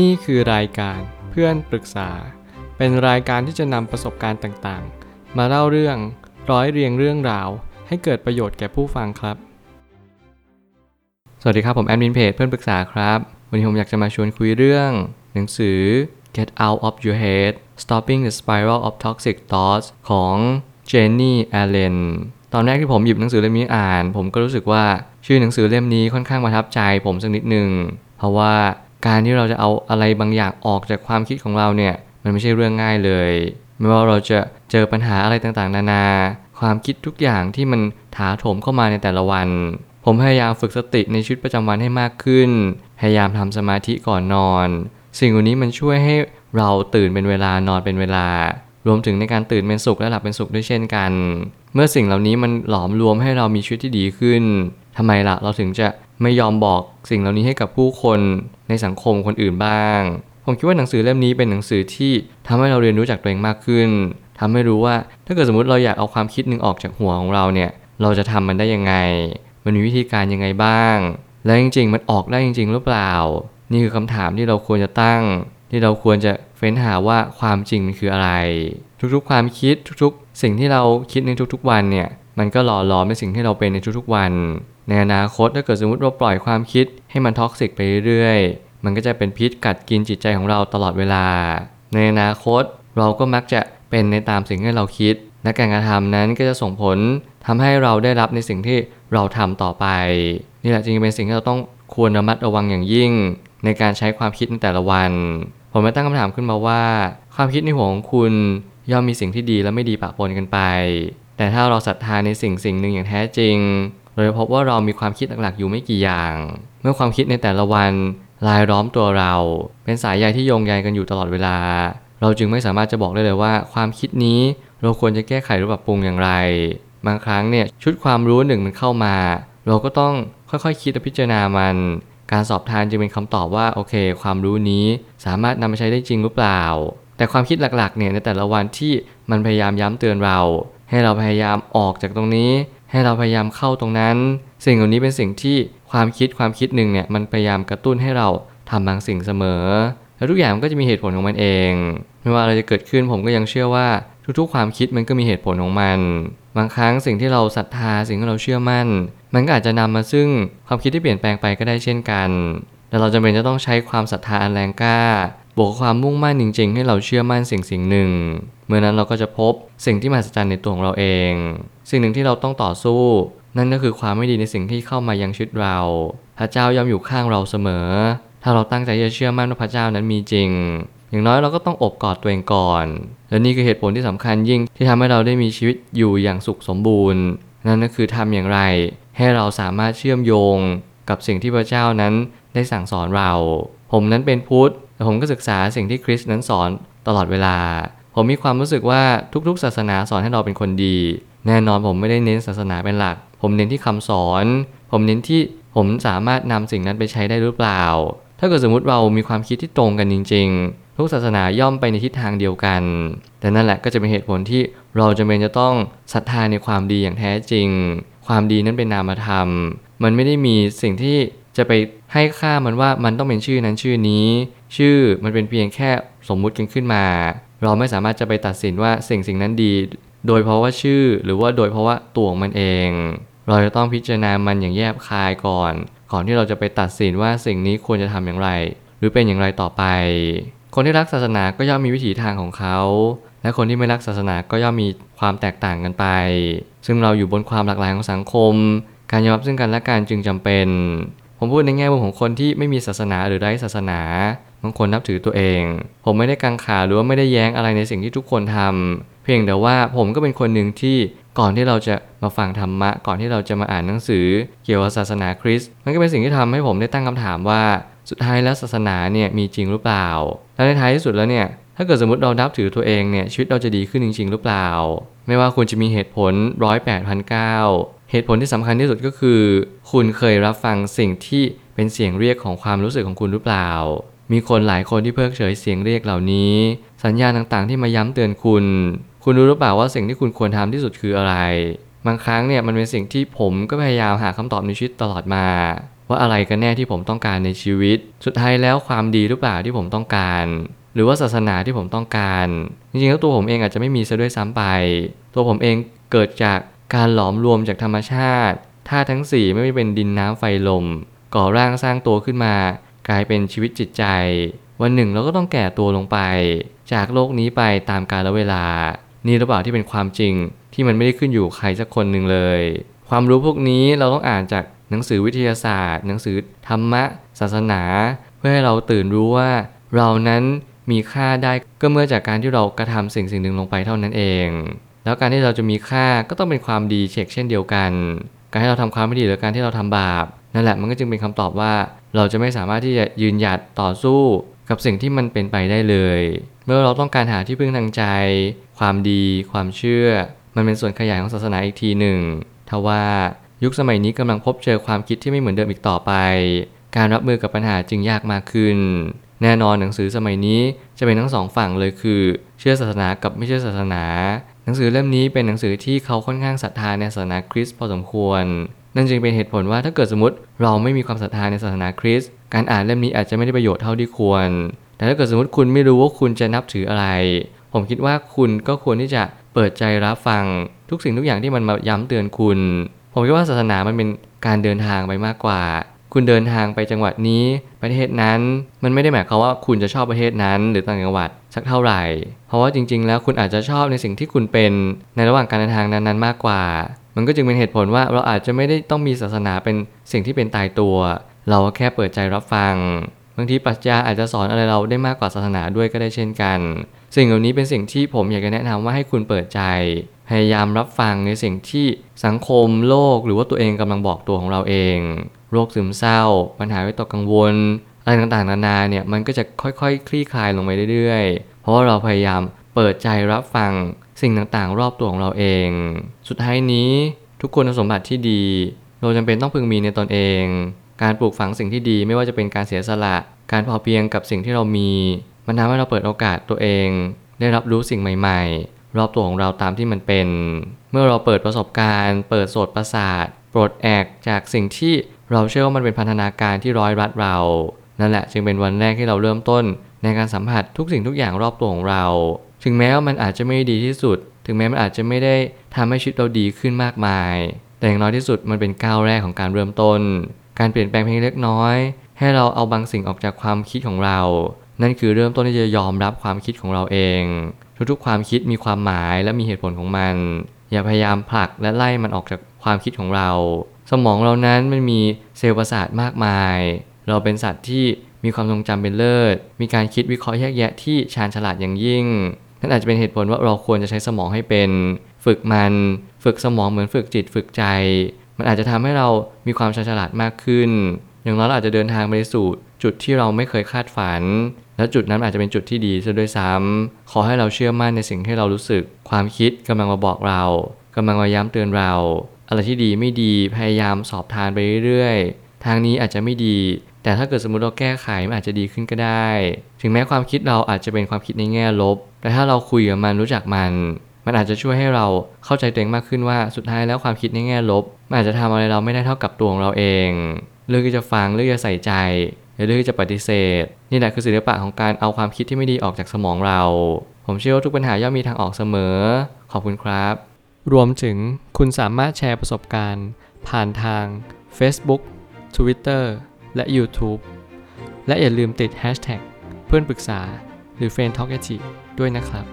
นี่คือรายการเพื่อนปรึกษา เป็นรายการที่จะนำประสบการณ์ต่างๆ มาเล่าเรื่องร้อยเรียงเรื่องราว ให้เกิดประโยชน์แก่ผู้ฟังครับ สวัสดีครับผมแอดมินเพจเพื่อนปรึกษาครับ วันนี้ผมอยากจะมาชวนคุยเรื่อง หนังสือ Get Out of Your Head Stopping the Spiral of Toxic Thoughts ของ Jenny Allen ตอนแรกที่ผมหยิบหนังสือเล่มนี้อ่าน ผมก็รู้สึกว่าชื่อหนังสือเล่มนี้ค่อนข้างประทับใจผมสักนิดหนึ่งเพราะว่า การที่เราจะเอาอะไรบางอย่างออกจากความคิดของเราเนี่ยมันไม่ใช่เรื่องง่ายเลย ไม่ว่าเราจะเจอปัญหาอะไรต่างๆ นานา ความคิดทุกอย่างที่มันถาโถมเข้ามาในแต่ละวัน ผมพยายามฝึกสติในชีวิตประจำวันให้มากขึ้น พยายามทำสมาธิก่อนนอน สิ่งเหล่านี้มันช่วยให้เราตื่นเป็นเวลานอนเป็นเวลา รวมถึงในการตื่นเป็นสุขและหลับเป็นสุขด้วยเช่นกัน เมื่อสิ่งเหล่านี้มันหลอมรวมให้เรามีชีวิตที่ดีขึ้นทำไมล่ะเราถึงจะ ไม่ยอมบอกสิ่งเหล่านี้ให้กับผู้คนในสังคมคนอื่นบ้าง ผมคิดว่าหนังสือเล่มนี้เป็นหนังสือที่ทำให้เราเรียนรู้จากตัวเองมากขึ้นทำให้รู้ว่าถ้าเกิดสมมติเราอยากเอาความคิดหนึ่งออกจากหัวของเราเนี่ย เราจะทำมันได้ยังไง มันมีวิธีการยังไงบ้าง และจริง ๆ มันออกได้จริง ๆ หรือเปล่า นี่คือคำถามที่เราควรจะตั้ง ที่เราควรจะเฟ้นหาว่าความจริงมันคืออะไร ทุกๆ ความคิดทุกๆ สิ่งที่เราคิดในทุกๆ วันเนี่ยมันก็หล่อหลอมในสิ่งที่เราเป็นในทุกๆวัน ในอนาคตถ้าเกิดสมมติเราปล่อยความคิดให้มัน toxic ไปเรื่อยๆ มันก็จะเป็นพิษกัดกินจิตใจของเราตลอดเวลา ในอนาคตเราก็มักจะเป็นในตามสิ่งที่เราคิด และการกระทำนั้นก็จะส่งผลทำให้เราได้รับในสิ่งที่เราทำต่อไป นี่แหละจึงเป็นสิ่งที่เราต้องควรระมัดระวังอย่างยิ่ง ในการใช้ความคิดในแต่ละวัน ผมมาตั้งคำถามขึ้นมาว่า ความคิดในหัวของคุณย่อมมีสิ่งที่ดีและไม่ดีปะปนกันไป แต่ถ้าเราศรัทธาในสิ่งสิ่งหนึ่งอย่างแท้จริง เราจะพบว่าเรามีความคิดหลักๆอยู่ไม่กี่อย่าง เมื่อความคิดในแต่ละวันลายล้อมตัวเรา เป็นสายใยที่โยงใยกันอยู่ตลอดเวลา เราจึงไม่สามารถจะบอกได้เลยว่า ความคิดนี้เราควรจะแก้ไขหรือปรับปรุงอย่างไร บางครั้งเนี่ยชุดความรู้หนึ่งมันเข้ามา เราก็ต้องค่อยๆคคิดและพิจารณามัน การสอบทานจึงเป็นคำตอบว่าโอเค ความรู้นี้สามารถนำมาใช้ได้จริงหรือเปล่า แต่ความคิดหลักๆเนี่ยในแต่ละวันที่มันพยายามย้ำเตือนเรา ให้เราพยายามออกจากตรงนี้ ให้เราพยายามเข้าตรงนั้น สิ่งเหล่านี้เป็นสิ่งที่ความคิดความคิดหนึ่งเนี่ยมันพยายามกระตุ้นให้เราทำบางสิ่งเสมอ แล้วทุกอย่างมันก็จะมีเหตุผลของมันเอง ไม่ว่าอะไรจะเกิดขึ้นผมก็ยังเชื่อว่าทุกๆ ความคิดมันก็มีเหตุผลของมัน บางครั้งสิ่งที่เราศรัทธาสิ่งที่เราเชื่อมั่น มันก็อาจจะนำมาซึ่งความคิดที่เปลี่ยนแปลงไปก็ได้เช่นกัน แต่เราจำเป็นจะต้องใช้ความศรัทธาอันแรงกล้า บวกความมุ่งมั่นจริง ๆ ให้เราเชื่อมั่นสิ่งสิ่งหนึ่ง เมื่อนั้นเราก็จะพบสิ่งที่มหัศจรรย์ในตัวของเราเอง สิ่งหนึ่งที่เราต้องต่อสู้ นั่นก็คือความไม่ดีในสิ่งที่เข้ามายังชีวิตเราพระเจ้ายอมอยู่ข้างเราเสมอ ถ้าเราตั้งใจจะเชื่อมั่นว่าพระเจ้านั้นมีจริง อย่างน้อยเราก็ต้องอบกอดตัวเองก่อน และนี่คือเหตุผลที่สำคัญยิ่งที่ทำให้เราได้มีชีวิตอยู่อย่างสุขสมบูรณ์ นั่นก็คือทำอย่างไร ให้เราสามารถเชื่อมโยงกับสิ่งที่พระเจ้านั้นได้สั่งสอนเรา ผมนั้นเป็นพุทธ แต่ผมก็ศึกษาสิ่งที่คริสต์นั้นสอนตลอดเวลา ผมมีความรู้สึกว่าทุกๆ ศาสนาสอนให้เราเป็นคนดี แน่นอนผมไม่ได้เน้นศาสนาเป็นหลัก ผมเน้นที่คำสอน ผมเน้นที่ผมสามารถนำสิ่งนั้นไปใช้ได้หรือเปล่า ถ้าเกิดสมมติเรามีความคิดที่ตรงกันจริง ๆ ทุกศาสนาย่อมไปในทิศทางเดียวกัน แต่นั่นแหละก็จะเป็นเหตุผลที่เราจำเป็นจะต้องศรัทธาในความดีอย่างแท้จริง ความดีนั้นเป็นนามธรรม มันไม่ได้มีสิ่งที่จะไป ให้ค่ามันว่ามันต้องเป็นชื่อนั้นชื่อนี้ ชื่อมันเป็นเพียงแค่สมมุติกันขึ้นมา เราไม่สามารถจะไปตัดสินว่าสิ่งสิ่งนั้นดี โดยเพราะว่าชื่อหรือว่าโดยเพราะว่าตัวของมันเอง เราจะต้องพิจารณามันอย่างแยบคายก่อน ก่อนที่เราจะไปตัดสินว่าสิ่งนี้ควรจะทำอย่างไร หรือเป็นอย่างไรต่อไป คนที่รักศาสนาก็ย่อมมีวิถีทางของเขา และคนที่ไม่รักศาสนาก็ย่อมมีความแตกต่างกันไป ซึ่งเราอยู่บนความหลากหลายของสังคม การยอมรับซึ่งกันและกันจึงจำเป็น ผมพูดในแง่มุมของคนที่ไม่มีศาสนาหรือไร้ศาสนาบางคนนับถือตัวเอง ผมไม่ได้กังขาหรือว่าไม่ได้แย้งอะไรในสิ่งที่ทุกคนทำเพียงแต่ว่าผมก็เป็นคนหนึ่งที่ก่อนที่เราจะมาฟังธรรมะ ก่อนที่เราจะมาอ่านหนังสือ เกี่ยวกับศาสนาคริสต์มันก็เป็นสิ่งที่ทำให้ผมได้ตั้งคำถามว่าสุดท้ายแล้วศาสนาเนี่ยมีจริงหรือเปล่า และในท้ายที่สุดแล้วเนี่ยถ้าเกิดสมมติเรานับถือตัวเองเนี่ยชีวิตเราจะดีขึ้นจริง ๆ หรือเปล่า ไม่ว่าคุณจะมีเหตุผลร้อยแปดพันเก้า เหตุผลที่สำคัญที่สุดก็คือ คุณเคยรับฟังสิ่งที่เป็นเสียงเรียกของความรู้สึกของคุณหรือเปล่า มีคนหลายคนที่เพิกเฉยเสียงเรียกเหล่านี้ สัญญาณต่างๆ ที่มาย้ำเตือนคุณ คุณรู้หรือเปล่าว่าสิ่งที่คุณควรทำที่สุดคืออะไร บางครั้งเนี่ยมันเป็นสิ่งที่ผมก็พยายามหาคำตอบในชีวิตตลอดมา ว่าอะไรกันแน่ที่ผมต้องการในชีวิต สุดท้ายแล้วความดีหรือเปล่าที่ผมต้องการ หรือว่าศาสนาที่ผมต้องการ จริงๆแล้วตัวผมเองอาจจะไม่มีซะด้วยซ้ำไป ตัวผมเองเกิดจาก การหลอมรวมจากธรรมชาติธาตุทั้ง4ไม่ว่าเป็นดินน้ำไฟลม ก่อร่างสร้างตัวขึ้นมา กลายเป็นชีวิตจิตใจ วันหนึ่งเราก็ต้องแก่ตัวลงไป จากโลกนี้ไปตามกาลเวลา นี่หรือเปล่าที่เป็นความจริง ที่มันไม่ได้ขึ้นอยู่ใครสักคนหนึ่งเลย ความรู้พวกนี้เราต้องอ่านจากหนังสือวิทยาศาสตร์ หนังสือธรรมะ ศาสนา เพื่อให้เราตื่นรู้ว่า เรานั้นมีค่าได้ก็เมื่อจากการที่เรากระทำสิ่งสิ่งหนึ่งลงไปเท่านั้นเอง แล้วการที่เราจะมีค่าก็ต้องเป็นความดีเช็คเช่นเดียวกัน การที่เราทำความไม่ดีหรือการที่เราทำบาปนั่นแหละมันก็จึงเป็นคำตอบว่าเราจะไม่สามารถที่จะยืนหยัดต่อสู้กับสิ่งที่มันเป็นไปได้เลย เมื่อเราต้องการหาที่พึ่งทางใจ ความดี ความเชื่อ มันเป็นส่วนขยายของศาสนาอีกทีหนึ่งทว่ายุคสมัยนี้กำลังพบเจอความคิดที่ไม่เหมือนเดิมอีกต่อไป การรับมือกับปัญหาจึงยากมากขึ้น แน่นอนหนังสือสมัยนี้จะเป็นทั้งสองฝั่งเลยคือ เชื่อศาสนากับไม่เชื่อศาสนา หนังสือเล่มนี้เป็นหนังสือที่เขาค่อนข้างศรัทธาในศาสนาคริสต์พอสมควร นั่นจึงเป็นเหตุผลว่าถ้าเกิดสมมติเราไม่มีความศรัทธาในศาสนาคริสต์การอ่านเล่มนี้อาจจะไม่ได้ประโยชน์เท่าที่ควร แต่ถ้าเกิดสมมติคุณไม่รู้ว่าคุณจะนับถืออะไร ผมคิดว่าคุณก็ควรที่จะเปิดใจรับฟัง ทุกสิ่งทุกอย่างที่มันมาย้ำเตือนคุณ ผมคิดว่าศาสนามันเป็นการเดินทางไปมากกว่า คุณเดินทางไปจังหวัดนี้ประเทศนั้น มันไม่ได้หมายความว่าคุณจะชอบประเทศนั้น หรือต่างจังหวัดสักเท่าไหร่ เพราะว่าจริง ๆ แล้วคุณอาจจะชอบในสิ่งที่คุณเป็นในระหว่างการเดินทางนั้นๆ มากกว่า มันก็จึงเป็นเหตุผลว่าเราอาจจะไม่ได้ต้องมีศาสนาเป็นสิ่งที่เป็นตายตัว เราแค่เปิดใจรับฟังบางทีปรัชญาอาจจะสอนอะไรเราได้มากกว่าศาสนาด้วยก็ได้เช่นกัน สิ่งเหล่านี้เป็นสิ่งที่ผมอยากจะแนะนำว่าให้คุณเปิดใจ พยายามรับฟังในสิ่งที่สังคมโลกหรือว่าตัวเองกำลังบอกตัวของเราเอง โรคซึมเศร้า ปัญหาวิตกกังวล อะไรต่างๆนานาเนี่ยมันก็จะค่อยๆคคลี่คลายลงไปเรื่อยๆ เพราะว่าเราพยายามเปิดใจรับฟังสิ่งต่างๆ รอบตัวของเราเอง สุดท้ายนี้ทุกคนสมบัติที่ดี เราจำเป็นต้องพึงมีในตนเอง การปลูกฝังสิ่งที่ดีไม่ว่าจะเป็นการเสียสละ การพอเพียงกับสิ่งที่เรามี มันทำให้เราเปิดโอกาสตัวเอง ได้รับรู้สิ่งใหม่ ๆ รอบตัวของเราตามที่มันเป็น เมื่อเราเปิดประสบการณ์ เปิดโสดประสาทปลดแอกจากสิ่งที่เราเชื่อว่ามันเป็นพันธนาการที่ร้อยรัดเรา นั่นแหละจึงเป็นวันแรกที่เราเริ่มต้น ในการสัมผัสทุกสิ่งทุกอย่างรอบตัวของเรา ถึงแม้ว่ามันอาจจะไม่ดีที่สุด ถึงแม้มันอาจจะไม่ได้ทำให้ชีวิตเราดีขึ้นมากมาย แต่อย่างน้อยที่สุดมันเป็นก้าวแรกของการเริ่มต้น การเปลี่ยนแปลงเพียงเล็กน้อย ให้เราเอาบางสิ่งออกจากความคิดของเรา นั่นคือเริ่มต้นที่จะยอมรับความคิดของเราเองทุกๆ ความคิดมีความหมายและมีเหตุผลของมัน อย่าพยายามผลักและไล่มันออกจากความคิดของเรา สมองเรานั้นมันมีเซลล์ประสาทมากมาย เราเป็นสัตว์ที่มีความทรงจำเป็นเลิศ มีการคิดวิเคราะห์แยกแยะที่ชาญฉลาดอย่างยิ่ง นั่นอาจจะเป็นเหตุผลว่าเราควรจะใช้สมองให้เป็น ฝึกมัน ฝึกสมองเหมือนฝึกจิตฝึกใจ มันอาจจะทำให้เรามีความชาญฉลาดมากขึ้น อย่างน้อยเราอาจจะเดินทางไปสู่ จุดที่เราไม่เคยคาดฝัน และจุดนั้นอาจจะเป็นจุดที่ดีซะด้วยซ้ำขอให้เราเชื่อมั่นในสิ่งที่เรารู้สึก ความคิดกำลังมาบอกเรากำลังมาย้ำเตือนเรา อะไรที่ดีไม่ดีพยายามสอบทานไปเรื่อยๆ ทางนี้อาจจะไม่ดี แต่ถ้าเกิดสมมติเราแก้ไขมันอาจจะดีขึ้นก็ได้ ถึงแม้ความคิดเราอาจจะเป็นความคิดในแง่ลบ แต่ถ้าเราคุยกับมันรู้จักมันมันอาจจะช่วยให้เราเข้าใจตัวเองมากขึ้นว่าสุดท้ายแล้วความคิดในแง่ลบ มันอาจจะทำอะไรเราไม่ได้เท่ากับตัวของเราเอง เลือกที่จะฟังเลือกจะใส่ใจ หรือเลือกที่จะปฏิเสธ นี่แหละคือศิลปะของการเอาความคิดที่ไม่ดีออกจากสมองเรา ผมเชื่อว่าทุกปัญหาย่อมมีทางออกเสมอ ขอบคุณครับ รวมถึงคุณสามารถแชร์ประสบการณ์ ผ่านทาง Facebook Twitter และ YouTube และอย่าลืมติด Hashtag เพื่อนปรึกษาหรือ f r ร e n d t a l k a ด้วยนะครับ